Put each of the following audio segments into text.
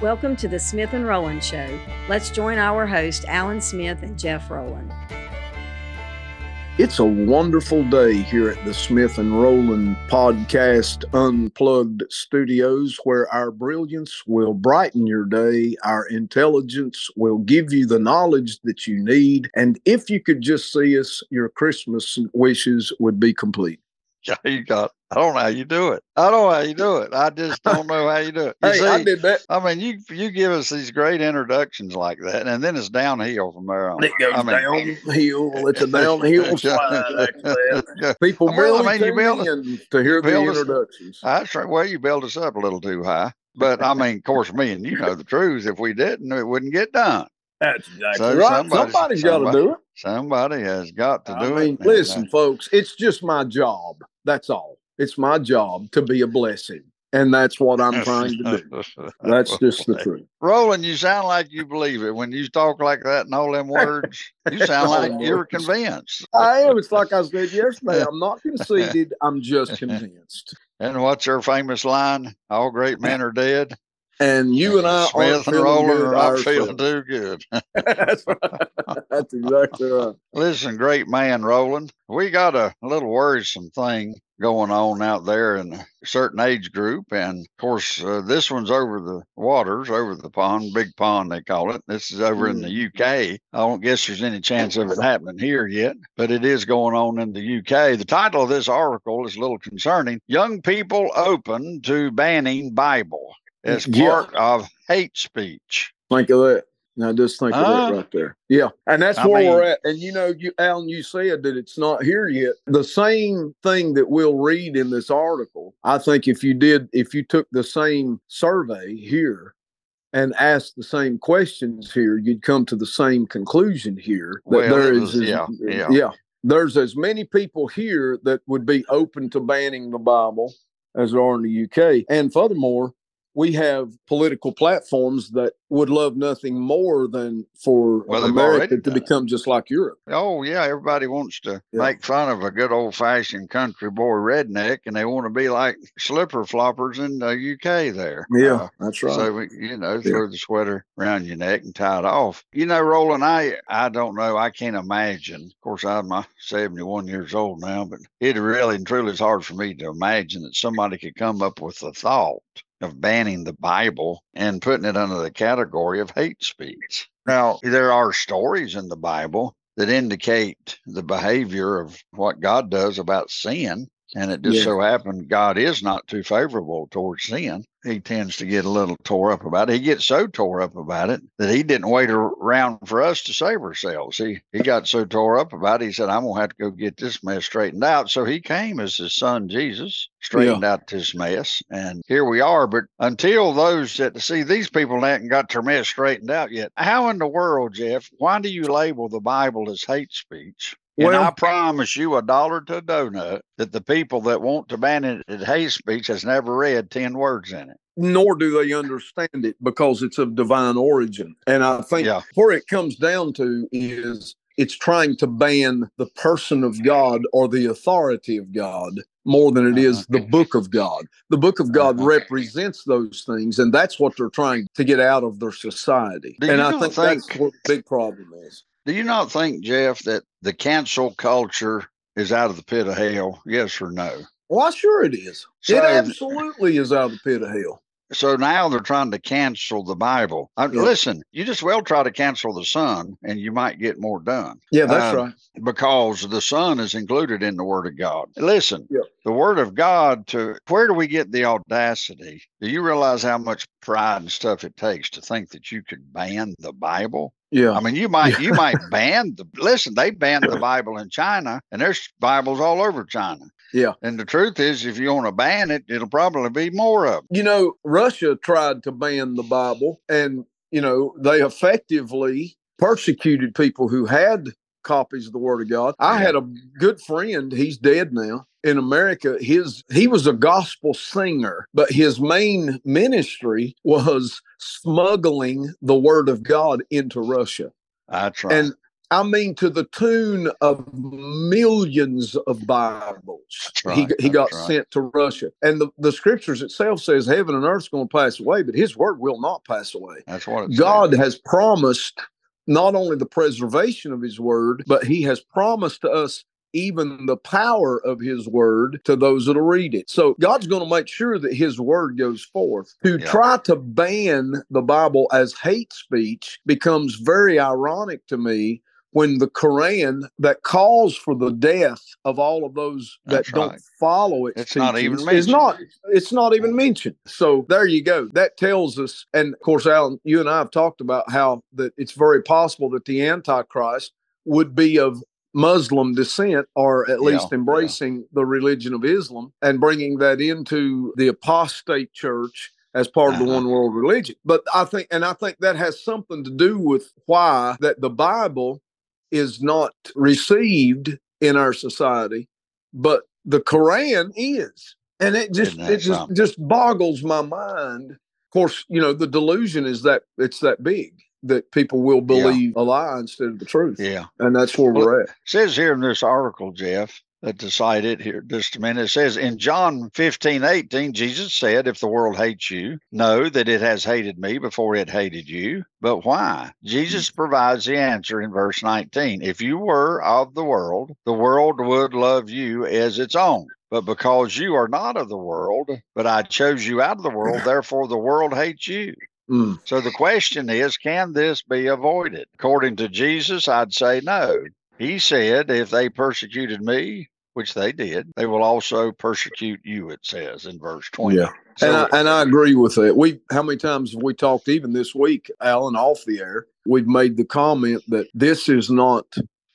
Welcome to the Smith and Rowland Show. Let's join our host, Alan Smith and Jeff Rowland. It's a wonderful day here at the Smith and Rowland Podcast Unplugged Studios, where our brilliance will brighten your day, our intelligence will give you the knowledge that you need, and if you could just see us, your Christmas wishes would be complete. Yeah, you got. I don't know how you do it. I don't know how you do it. I just don't know how you do it. You hey, see, I did that. I mean, you you give us these great introductions like that, and then it's downhill from there on. It goes I mean, downhill. It's a downhill slide. People I mean, I really mean, you tune build- in to hear the us- introductions. That's right. Well, you build us up a little too high. But I mean, of course, me and you know the truth. If we didn't, it wouldn't get done. That's exactly So right. somebody's- Somebody's got to somebody- do it. Somebody has got to I do mean, it. listen, folks, it's just my job. That's all. It's my job to be a blessing. And that's what I'm trying to do. That's just the truth. Roland, you sound like you believe it when you talk like that and all them words. You sound like oh, you're convinced. I am. It's like I said yesterday. I'm not conceited. I'm just convinced. And what's your famous line? All great men are dead. And you and I aren't Smith and feeling Roland good are not feeling ourselves. too good. That's right. That's exactly right. Listen, great man, Roland. We got a little worrisome thing going on out there in a certain age group. And of course, uh, this one's over the waters, over the pond, big pond, they call it. This is over in the UK. I don't guess there's any chance of it happening here yet, but it is going on in the UK. The title of this article is a little concerning Young People Open to Banning Bible as Yeah. part of hate speech. Think of that. Now just think of that uh-huh. right there. Yeah. And that's I where we're at. And you know, you Alan, you said that it's not here yet. The same thing that we'll read in this article, I think if you did, if you took the same survey here and asked the same questions here, you'd come to the same conclusion here. That Well, there is yeah, yeah. yeah. There's as many people here that would be open to banning the Bible as there are in the UK. And furthermore, we have political platforms that would love nothing more than for Well, America to become just like Europe. Oh yeah, everybody wants to Yeah. make fun of a good old fashioned country boy redneck, and they want to be like slipper floppers in the UK. There, Uh, that's right. so we, you know, throw the sweater around your neck and tie it off. You know, Roland, I I don't know. I can't imagine. Of course, I'm uh, 71 years old now, but it really and truly is hard for me to imagine that somebody could come up with the thought of banning the Bible and putting it under the category of hate speech. Now, there are stories in the Bible that indicate the behavior of what God does about sin. And it just Yeah. so happened God is not too favorable towards sin. He tends to get a little tore up about it. He gets so tore up about it that he didn't wait around for us to save ourselves. He he got so tore up about it, he said, I'm gonna have to go get this mess straightened out. So he came as his son Jesus, straightened out this mess. And here we are. But until those that see these people that haven't got their mess straightened out yet, how in the world, Jeff, why do you label the Bible as hate speech? And Well- I promise you a dollar to a donut that the people that want to ban it as hate speech has never read 10 words in it. Nor do they understand it because it's of divine origin. And I think Yeah. where it comes down to is it's trying to ban the person of God or the authority of God more than it is the book of God. The book of God Uh-huh. represents those things, and that's what they're trying to get out of their society. Do and I not think, that's what the big problem is. Do you not think, Jeff, that the cancel culture is out of the pit of hell? Yes or no? Well, sure it is. So- it absolutely is out of the pit of hell. So now they're trying to cancel the Bible. Uh, Yeah. Listen, you just well try to cancel the Son and you might get more done. Yeah, that's Um, right. because the Son is included in the Word of God. Listen, Yeah. the Word of God to where do we get the audacity? Do you realize how much pride and stuff it takes to think that you could ban the Bible? Yeah. I mean, you might you might ban the listen, they banned the Bible in China and there's Bibles all over China. Yeah. And the truth is if you want to ban it, it'll probably be more of them. You know, Russia tried to ban the Bible, and, you know, they effectively persecuted people who had copies of the Word of God. I had a good friend, he's dead now. In America, his he was a gospel singer, but his main ministry was smuggling the word of God into Russia. That's right. And I mean, to the tune of millions of Bibles. Right, he, he got right. sent to Russia. And the, the scriptures itself says heaven and earth's going to pass away, but his word will not pass away. That's what it God has promised not only the preservation of his word, but he has promised to us even the power of his word to those that'll read it. So God's going to make sure that his word goes forth. To Yeah. try to ban the Bible as hate speech becomes very ironic to me when the Quran that calls for the death of all of those that That's don't right. follow its It's not even is mentioned. not it's not even mentioned. So there you go. That tells us, and of course, Alan, you and I have talked about how that it's very possible that the Antichrist would be of Muslim descent or at least yeah. embracing the religion of Islam and bringing that into the apostate church as part of the Uh-huh. one world religion. But I think, and I think that has something to do with why that the Bible is not received in our society, but the Quran is. And it just it just something? just boggles my mind. Of course, you know, the delusion is that it's that big that people will believe a lie instead of the truth. Yeah. And that's where Well, we're at. says here in this article, Jeff, to cite it here just a minute, it says in John 15, 18, Jesus said, If the world hates you, know that it has hated me before it hated you. But why? Jesus provides the answer in verse 19. If you were of the world, the world would love you as its own. But because you are not of the world, but I chose you out of the world, therefore the world hates you. Mm. So the question is, can this be avoided? According to Jesus, I'd say no. He said, if they persecuted me, which they did, they will also persecute you, it says in verse 20. Yeah. So, and I, and I agree with that. We how many times have we talked even this week, Alan, off the air? We've made the comment that this is not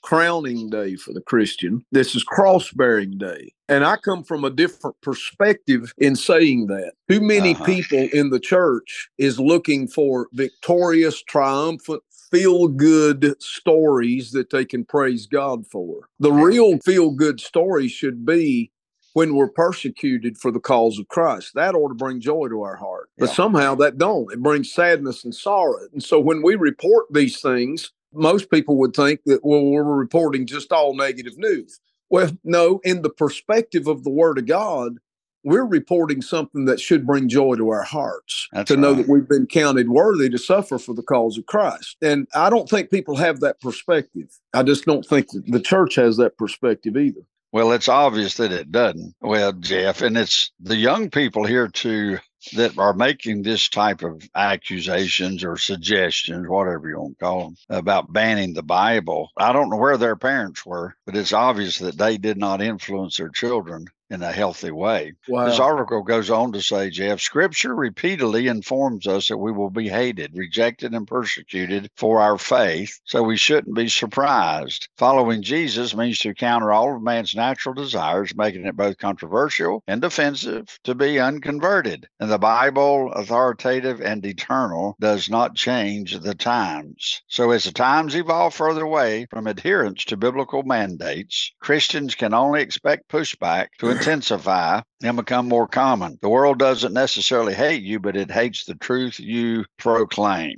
crowning day for the Christian. This is cross bearing day. And I come from a different perspective in saying that. Too many Uh-huh. people in the church is looking for victorious, triumphant, feel good stories that they can praise God for. The real feel good story should be when we're persecuted for the cause of Christ. That ought to bring joy to our heart. But Yeah. somehow that don't. It brings sadness and sorrow. And so when we report these things, most people would think that well we're reporting just all negative news. Well, no, in the perspective of the word of God, we're reporting something that should bring joy to our hearts That's to know that we've been counted worthy to suffer for the cause of Christ. And I don't think people have that perspective. I just don't think that the church has that perspective either. Well, it's obvious that it doesn't. Well, Jeff, and it's the young people here too that are making this type of accusations or suggestions, whatever you want to call them, about banning the Bible. I don't know where their parents were, but it's obvious that they did not influence their children in a healthy way. This article goes on to say, Jeff, Scripture repeatedly informs us that we will be hated, rejected, and persecuted for our faith, so we shouldn't be surprised. Following Jesus means to counter all of man's natural desires, making it both controversial and offensive to be unconverted. And the Bible, authoritative and eternal, does not change the times. So as the times evolve further away from adherence to biblical mandates, Christians can only expect pushback to intensify and become more common. The world doesn't necessarily hate you, but it hates the truth you proclaim.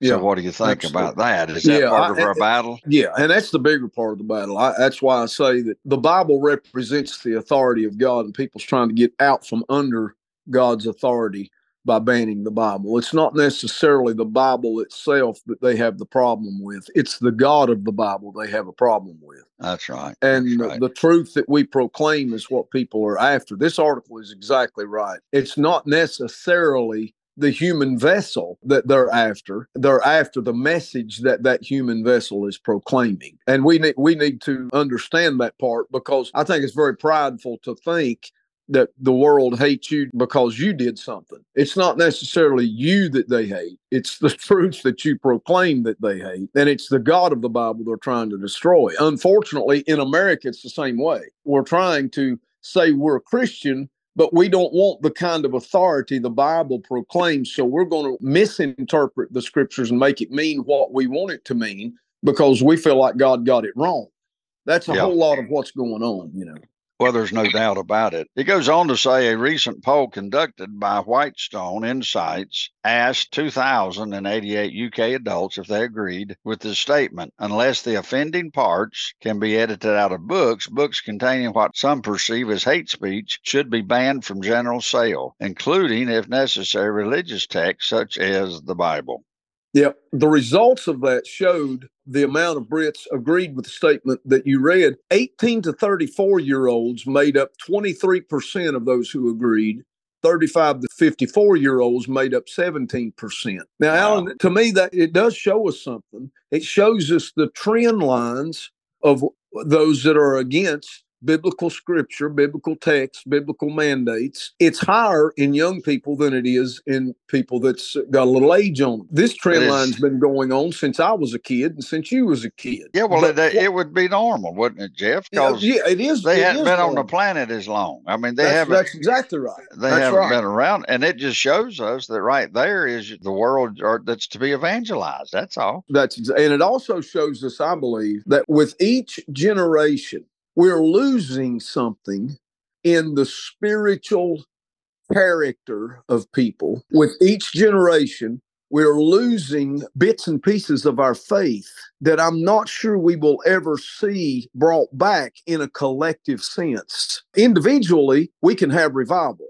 Yeah. So, what do you think absolutely. about that? Is that Yeah, part I- of our battle? Yeah, and that's the bigger part of the battle. I, that's why I say that the Bible represents the authority of God, and people's trying to get out from under God's authority by banning the Bible. It's not necessarily the Bible itself that they have the problem with, it's the God of the Bible they have a problem with. That's right. And That's the- right. the truth that we proclaim is what people are after. This article is exactly right. It's not necessarily the human vessel that they're after. They're after the message that that human vessel is proclaiming. And we need we need to understand that part because I think it's very prideful to think that the world hates you because you did something. It's not necessarily you that they hate. It's the truth that you proclaim that they hate. And it's the God of the Bible they're trying to destroy. Unfortunately, in America, it's the same way. We're trying to say we're a Christian, but we don't want the kind of authority the Bible proclaims. So we're going to misinterpret the scriptures and make it mean what we want it to mean because we feel like God got it wrong. That's a Yeah. whole lot of what's going on, you know. Well, there's no doubt about it. It goes on to say a recent poll conducted by Whitestone Insights asked 2,088 UK adults if they agreed with the statement. Unless the offending parts can be edited out of books, books containing what some perceive as hate speech should be banned from general sale, including, if necessary, religious texts such as the Bible. Yep. The results of that showed the amount of Brits agreed with the statement that you read. 18 to 34 year olds made up 23% of those who agreed. 35 to 54 year olds made up 17%. Now, wow. Alan, to me, that it does show us something. It shows us the trend lines of those that are against biblical scripture, biblical text, biblical mandates, it's higher in young people than it is in people that's got a little age on them. This trend line's been going on since I was a kid and since you was a kid. Yeah, well, but, it, it, would be normal, wouldn't it, Jeff? Because yeah, yeah, it is. They it hadn't is been normal. on the planet as long. I mean, they that's, haven't. That's exactly right. They that's haven't right. been around, and it just shows us that right there is the world or, that's to be evangelized. That's all. That's and it also shows us, I believe, that with each generation we're losing something in the spiritual character of people. With each generation, we're losing bits and pieces of our faith that I'm not sure we will ever see brought back in a collective sense. Individually, we can have revival,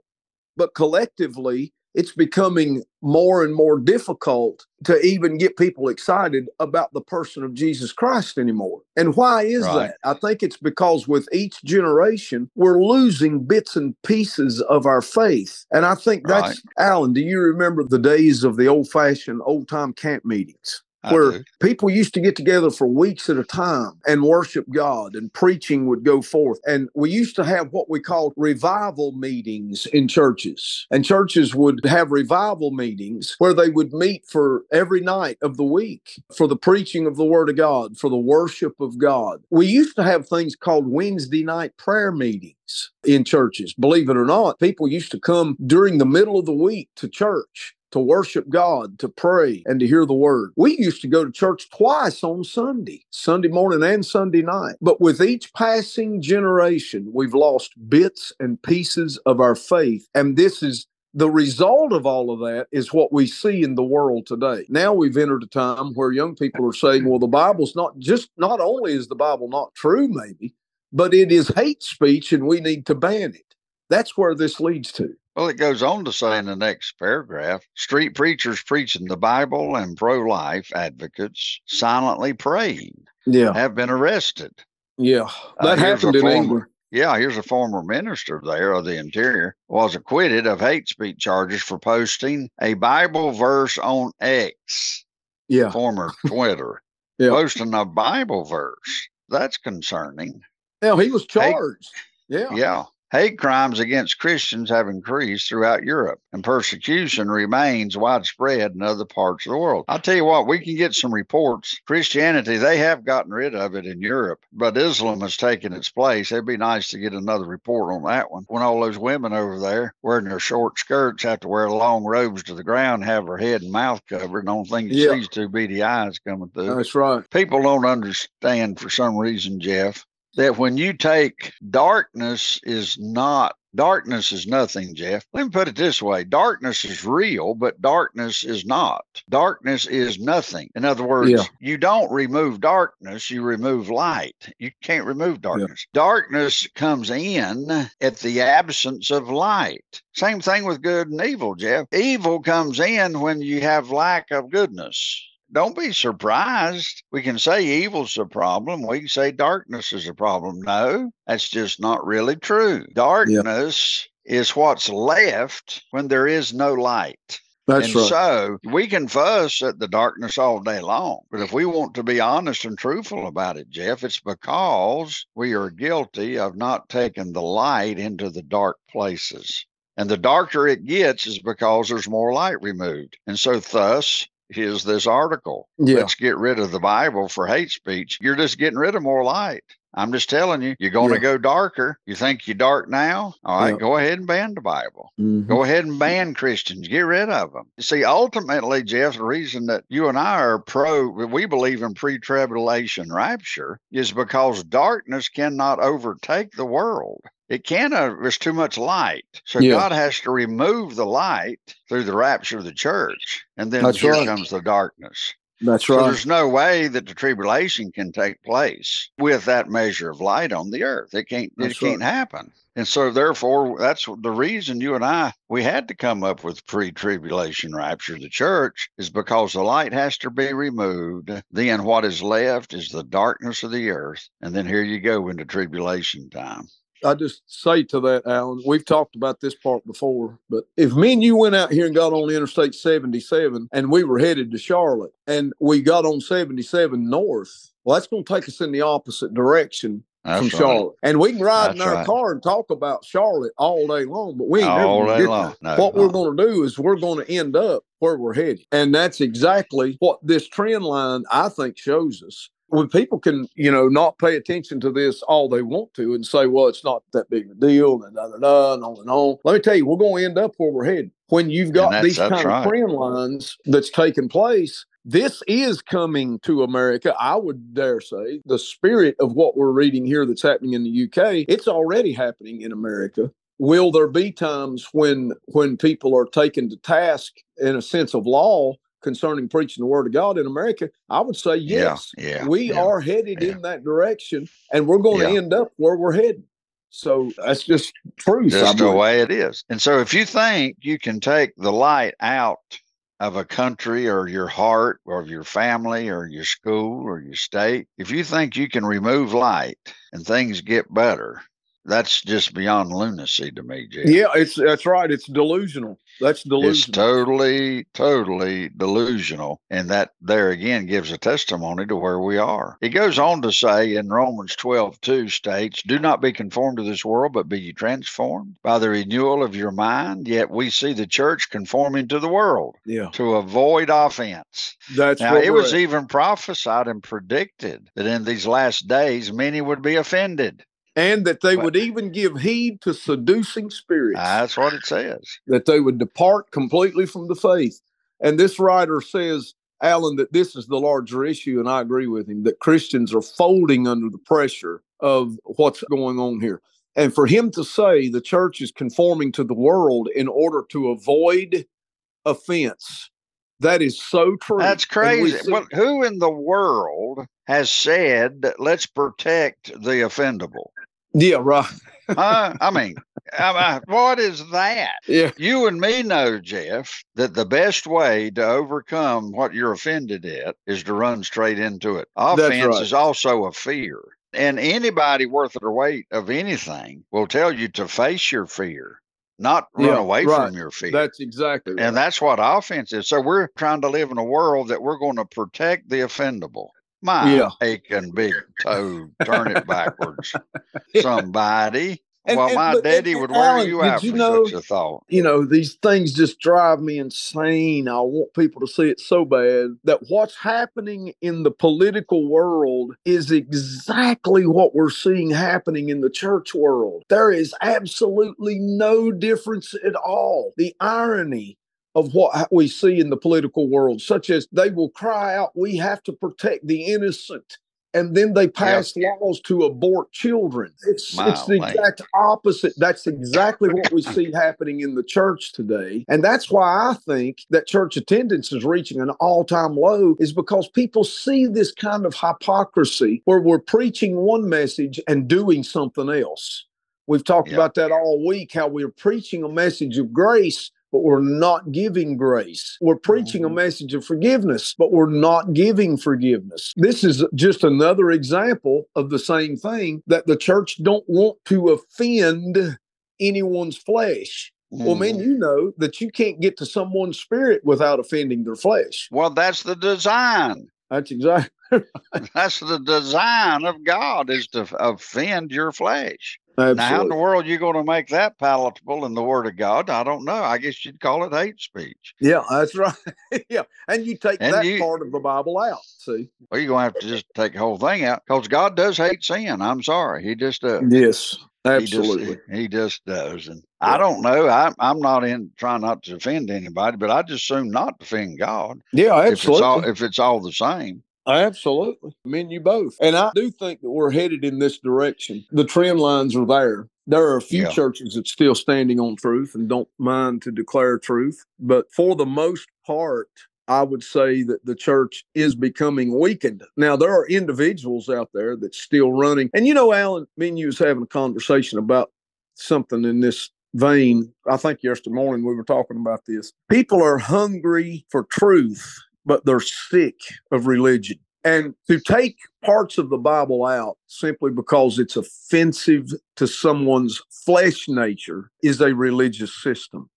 but collectively, it's becoming more and more difficult to even get people excited about the person of Jesus Christ anymore. And why is right. that? I think it's because with each generation, we're losing bits and pieces of our faith. And I think that's, right. Alan, do you remember the days of the old fashioned old time camp meetings? Where people used to get together for weeks at a time and worship God and preaching would go forth. And we used to have what we called revival meetings in churches. And churches would have revival meetings where they would meet for every night of the week for the preaching of the Word of God, for the worship of God. We used to have things called Wednesday night prayer meetings in churches. Believe it or not, people used to come during the middle of the week to church to worship God, to pray, and to hear the word. We used to go to church twice on Sunday, Sunday morning and Sunday night. But with each passing generation, we've lost bits and pieces of our faith. And this is the result of all of that is what we see in the world today. Now we've entered a time where young people are saying, well, the Bible's not just, not only is the Bible not true, maybe, but it is hate speech and we need to ban it. That's where this leads to. Well, it goes on to say in the next paragraph street preachers preaching the Bible and pro life advocates silently praying yeah. have been arrested. Yeah, that uh, happened in former, England. Yeah, here's a former minister there of the Interior was acquitted of hate speech charges for posting a Bible verse on X. Yeah, former Twitter. yeah. posting a Bible verse. That's concerning. Yeah, he was charged. Yeah. Yeah. Hate crimes against Christians have increased throughout Europe, and persecution remains widespread in other parts of the world. I'll tell you what, we can get some reports. Christianity, they have gotten rid of it in Europe, but Islam has taken its place. It'd be nice to get another report on that one. When all those women over there wearing their short skirts have to wear long robes to the ground, have their head and mouth covered, and don't think yeah. sees two beady eyes coming through. That's right. People don't understand for some reason, Jeff, that when you take darkness is not darkness is nothing, Jeff. Let me put it this way darkness is real, but darkness is not. Darkness is nothing. In other words, yeah. you don't remove darkness, you remove light. You can't remove darkness. Yeah. Darkness comes in at the absence of light. Same thing with good and evil, Jeff. Evil comes in when you have lack of goodness don't be surprised. We can say evil's a problem. We can say darkness is a problem. No, that's just not really true. Darkness yep. is what's left when there is no light. That's and right. so we can fuss at the darkness all day long. But if we want to be honest and truthful about it, Jeff, it's because we are guilty of not taking the light into the dark places. And the darker it gets is because there's more light removed. And so, thus, here's this article. Yeah. Let's get rid of the Bible for hate speech. You're just getting rid of more light. I'm just telling you, you're going Yeah. to go darker. You think you're dark now? All right, Yeah. go ahead and ban the Bible. Mhm. Go ahead and ban Christians. Get rid of them. See, ultimately, Jeff, the reason that you and I are pro, we believe in pre tribulation rapture, is because darkness cannot overtake the world. It cannot, there's too much light. So Yeah. God has to remove the light through the rapture of the church. And then That's here right. comes the darkness. That's So right. there's no way that the tribulation can take place with that measure of light on the earth. It can't. That's it can't happen. And so therefore, that's the reason you and I we had to come up with pre-tribulation rapture of the church is because the light has to be removed. Then what is left is the darkness of the earth, and then here you go into tribulation time. I just say to that, Alan, we've talked about this part before, but if me and you went out here and got on Interstate 77 and we were headed to Charlotte and we got on 77 north, well, that's going to take us in the opposite direction That's from right. Charlotte. And we can ride in our right. car and talk about Charlotte all day long, but we ain't All never day long. No, what we're going to do is we're going to end up where we're headed. And that's exactly what this trend line, I think, shows us. When people can, you know, not pay attention to this all they want to and say, well, it's not that big a deal, and da da da, and on and on. Let me tell you, we're going to end up where we're headed. When you've got these kind right. of trend lines that's taking place, this is coming to America. I would dare say the spirit of what we're reading here that's happening in the UK, it's already happening in America. Will there be times when when people are taken to task in a sense of law concerning preaching the word of God in America? I would say yes. Yeah. Yeah. we yeah. are headed in that direction and we're going to end up where we're headed. So that's just truth. That's the way it is. And so if you think you can take the light out of a country or your heart or your family or your school or your state, if you think you can remove light and things get better, that's just beyond lunacy to me, Jeff. Yeah, it's that's right. It's delusional. That's It's totally, totally delusional. And that there again gives a testimony to where we are. He goes on to say in Romans 12, 2 states, Do not be conformed to this world, but be ye transformed by the renewal of your mind. Yet we see the church conforming to the world yeah, to avoid offense. that's Now, it was at. even prophesied and predicted that in these last days, many would be offended. And that they would even give heed to seducing spirits. That's what it says. that they would depart completely from the faith. And this writer says, Alan, that this is the larger issue, and I agree with him that Christians are folding under the pressure of what's going on here. And for him to say the church is conforming to the world in order to avoid offense, that is so true. That's crazy. see- Well, who in the world has said that let's protect the offendable? Yeah, right. Huh? I mean, I mean, what is that? Yeah, You and me know, Jeff, that the best way to overcome what you're offended at is to run straight into it. Offense right. is also a fear. And anybody worth their weight of anything will tell you to face your fear, not run Yeah, away right. from your fear. that's exactly right. And that's what offense is. So we're trying to live in a world that we're going to protect the offendable. My Yeah. aching big toe, turn it backwards. Somebody. And- well, and- my but- daddy and- would wear Alan, you out you for know- such a thought. you know, these things just drive me insane. I want people to see it so bad that what's happening in the political world is exactly what we're seeing happening in the church world. There is absolutely no difference at all. The irony of what we see in the political world, such as they will cry out, We have to protect the innocent. And then they pass laws to abort children. It's My it's the exact opposite. That's exactly what we see happening in the church today. And that's why I think that church attendance is reaching an all-time low, is because people see this kind of hypocrisy where we're preaching one message and doing something else. We've talked Yeah. about that all week, how we're preaching a message of grace, but we're not giving grace. We're preaching a Mhm. message of forgiveness, but we're not giving forgiveness. This is just another example of the same thing that the church don't want to offend anyone's flesh. Well, man, Mhm. you know that you can't get to someone's spirit without offending their flesh. Well, that's the design. That's exactly That's the design of God is to offend your flesh. Absolutely. Now, how in the world are you going to make that palatable in the Word of God? I don't know. I guess you'd call it hate speech. Yeah, that's right. yeah, and you take And that you- part of the Bible out. See. Well, you're going to have to just take the whole thing out because God does hate sin. I'm sorry. He just does. Yes, He absolutely. just, he just does. And Yeah. I don't know. I, I'm not in trying not to offend anybody, but I just assume not to offend God yeah, absolutely. if it's all if it's all the same. Absolutely. Me and you both. And I do think that we're headed in this direction. The trend lines are there. There are a few Yeah. churches that still standing on truth and don't mind to declare truth. But for the most part, I would say that the church is becoming weakened. Now, there are individuals out there that's still running. And you know, Alan, me and you was having a conversation about something in this vein. I think yesterday morning we were talking about this. People are hungry for truth, but they're sick of religion. And to take parts of the Bible out simply because it's offensive to someone's flesh nature is a religious system.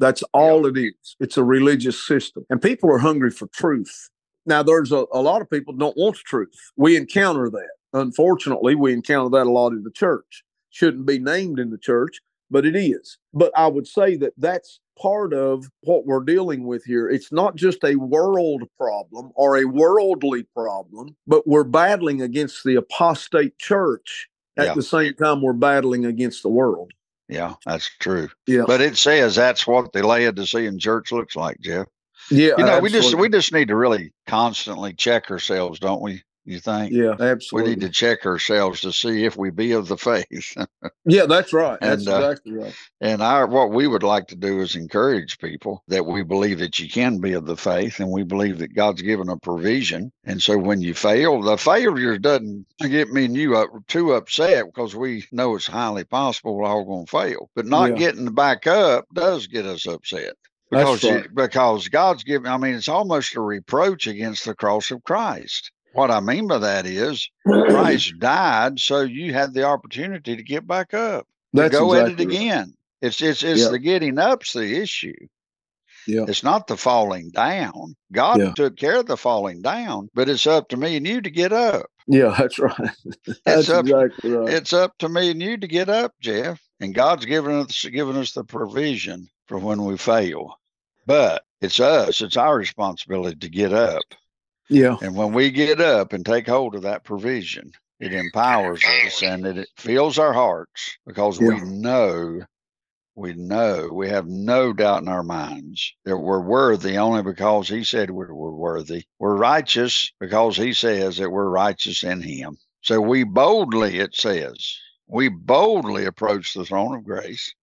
That's all it is. It's a religious system. And people are hungry for truth. Now, there's a, a lot of people don't want truth. We encounter that. Unfortunately, we encounter that a lot in the church. Shouldn't be named in the church, but it is. But I would say that that's part of what we're dealing with here. It's not just a world problem or a worldly problem, but we're battling against the apostate church at Yeah. the same time we're battling against the world. Yeah, that's true. Yeah. But it says that's what the Laodicean church looks like, Jeff. yeah. You know, we just we just need to really constantly check ourselves, don't we? You think? yeah, absolutely. We need to check ourselves to see if we be of the faith. yeah, that's right. That's And, uh, exactly right. And our what we would like to do is encourage people that we believe that you can be of the faith and we believe that God's given a provision. And so when you fail, the failure doesn't get me and you up, too upset because we know it's highly possible we're all going to fail. But not Yeah. getting back up does get us upset. Because, right. because God's given, I mean, it's almost a reproach against the cross of Christ. What I mean by that is Christ died, so you had the opportunity to get back up That's go exactly at it right. again. It's it's it's Yeah. the getting up's the issue. Yeah. It's not the falling down. God Yeah. took care of the falling down, but it's up to me and you to get up. Yeah, that's right. that's up- exactly right. It's up to me and you to get up, Jeff. And God's given us given us the provision for when we fail. But it's us, it's our responsibility to get up. Yeah. And when we get up and take hold of that provision, it empowers us and it, it fills our hearts because we know, we know, we have no doubt in our minds that we're worthy only because He said we we're worthy. We're righteous because He says that we're righteous in Him. So we boldly, it says, we boldly approach the throne of grace.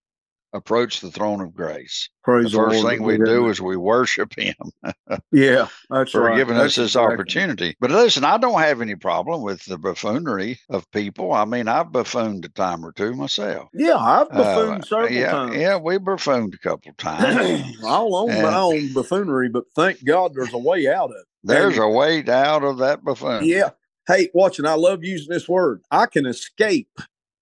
Approach the throne of grace. Praise The first Lord. thing we do is we worship Him Yeah, that's for right. giving That's us this exactly- opportunity. But listen, I don't have any problem with the buffoonery of people. I mean, I've buffooned a time or two myself. Yeah, I've Uh, buffooned several yeah, times. yeah, we buffooned a couple times. I'll own And- my own buffoonery, but thank God there's a way out of it. There's a way out of that buffoon. Yeah. Hey, watching, I love using this word. I can escape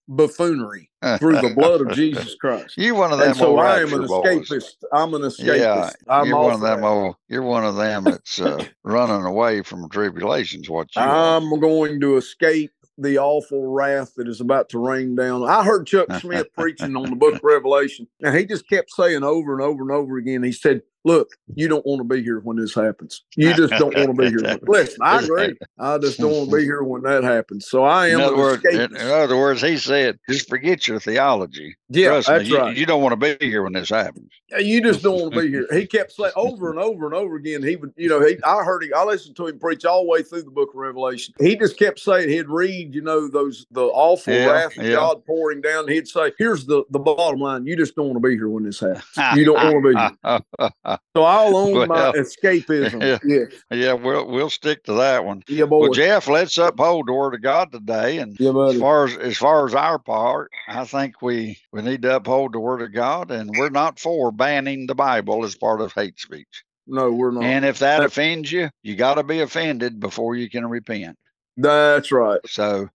buffoonery through the blood of Jesus Christ. You one of them And so I am an boys. I'm an escapist. Yeah, I'm you're one of them that. old. You're one of them that's uh, running away from tribulations. What you. I'm going to escape the awful wrath that is about to rain down. I heard Chuck Smith preaching on the book of Revelation, and he just kept saying over and over and over again, he said, Look, you don't want to be here when this happens. You just don't want to be here. Listen, I agree. I just don't want to be here when that happens. So I am in other words, in, in other words, he said, "Just forget your theology. yeah, Trust that's me, you, right. you don't want to be here when this happens." You just don't want to be here. He kept saying over and over and over again. He would, you know, he. I heard him. I listened to him preach all the way through the Book of Revelation. He just kept saying he'd read, you know, those the awful Yeah, wrath of yeah. God pouring down. He'd say, "Here's the the bottom line. You just don't want to be here when this happens. You don't want to be here." So I'll own my escapism. yeah. Yeah, yeah, we'll we'll stick to that one. yeah, boy. Well, Jeff, let's uphold the word of God today. And yeah, as far as as far as our part, I think we we need to uphold the word of God, and we're not for banning the Bible as part of hate speech. No, we're not. And if that That- offends you, you got to be offended before you can repent. That's right. So,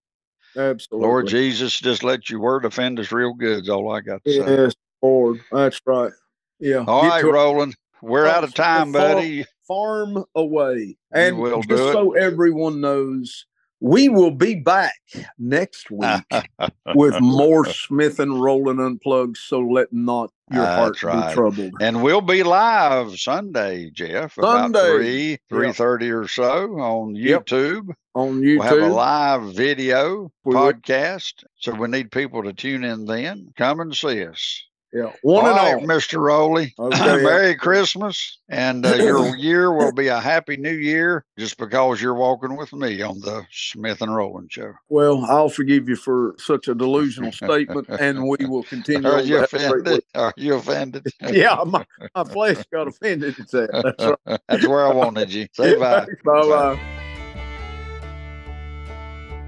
Absolutely. Lord Jesus, just let your word offend us real good. Is all I got to say. Yes, Lord. That's right. Yeah. All right, Roland, we're out of time, Far- buddy. farm away. And will just so everyone knows, We will be back next week with more Smith and Roland Unplugged. So let not your heart right. be troubled. and we'll be live Sunday, Jeff, about Sunday. three, three thirty or so on Yep. YouTube. On YouTube. We'll have a live video We will. podcast. So we need people to tune in then. Come and see us. Yeah. One all and right, all. Mr. Rowley. Okay. Merry Christmas. And uh, your year will be a happy new year just because you're walking with me on the Smith and Rowland show. Well, I'll forgive you for such a delusional statement, and we will continue. Are you to have a great offended? Are you offended? Yeah, my, my flesh got offended at that. That's right. That's where I wanted you. Say bye. Bye bye.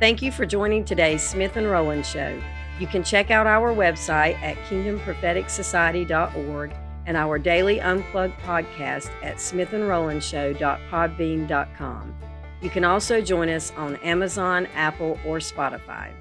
Thank you for joining today's Smith and Roland Show. You can check out our website at kingdompropheticsociety.org and our daily unplugged podcast at smithandrolandshow.podbean.com. You can also join us on Amazon, Apple, or Spotify.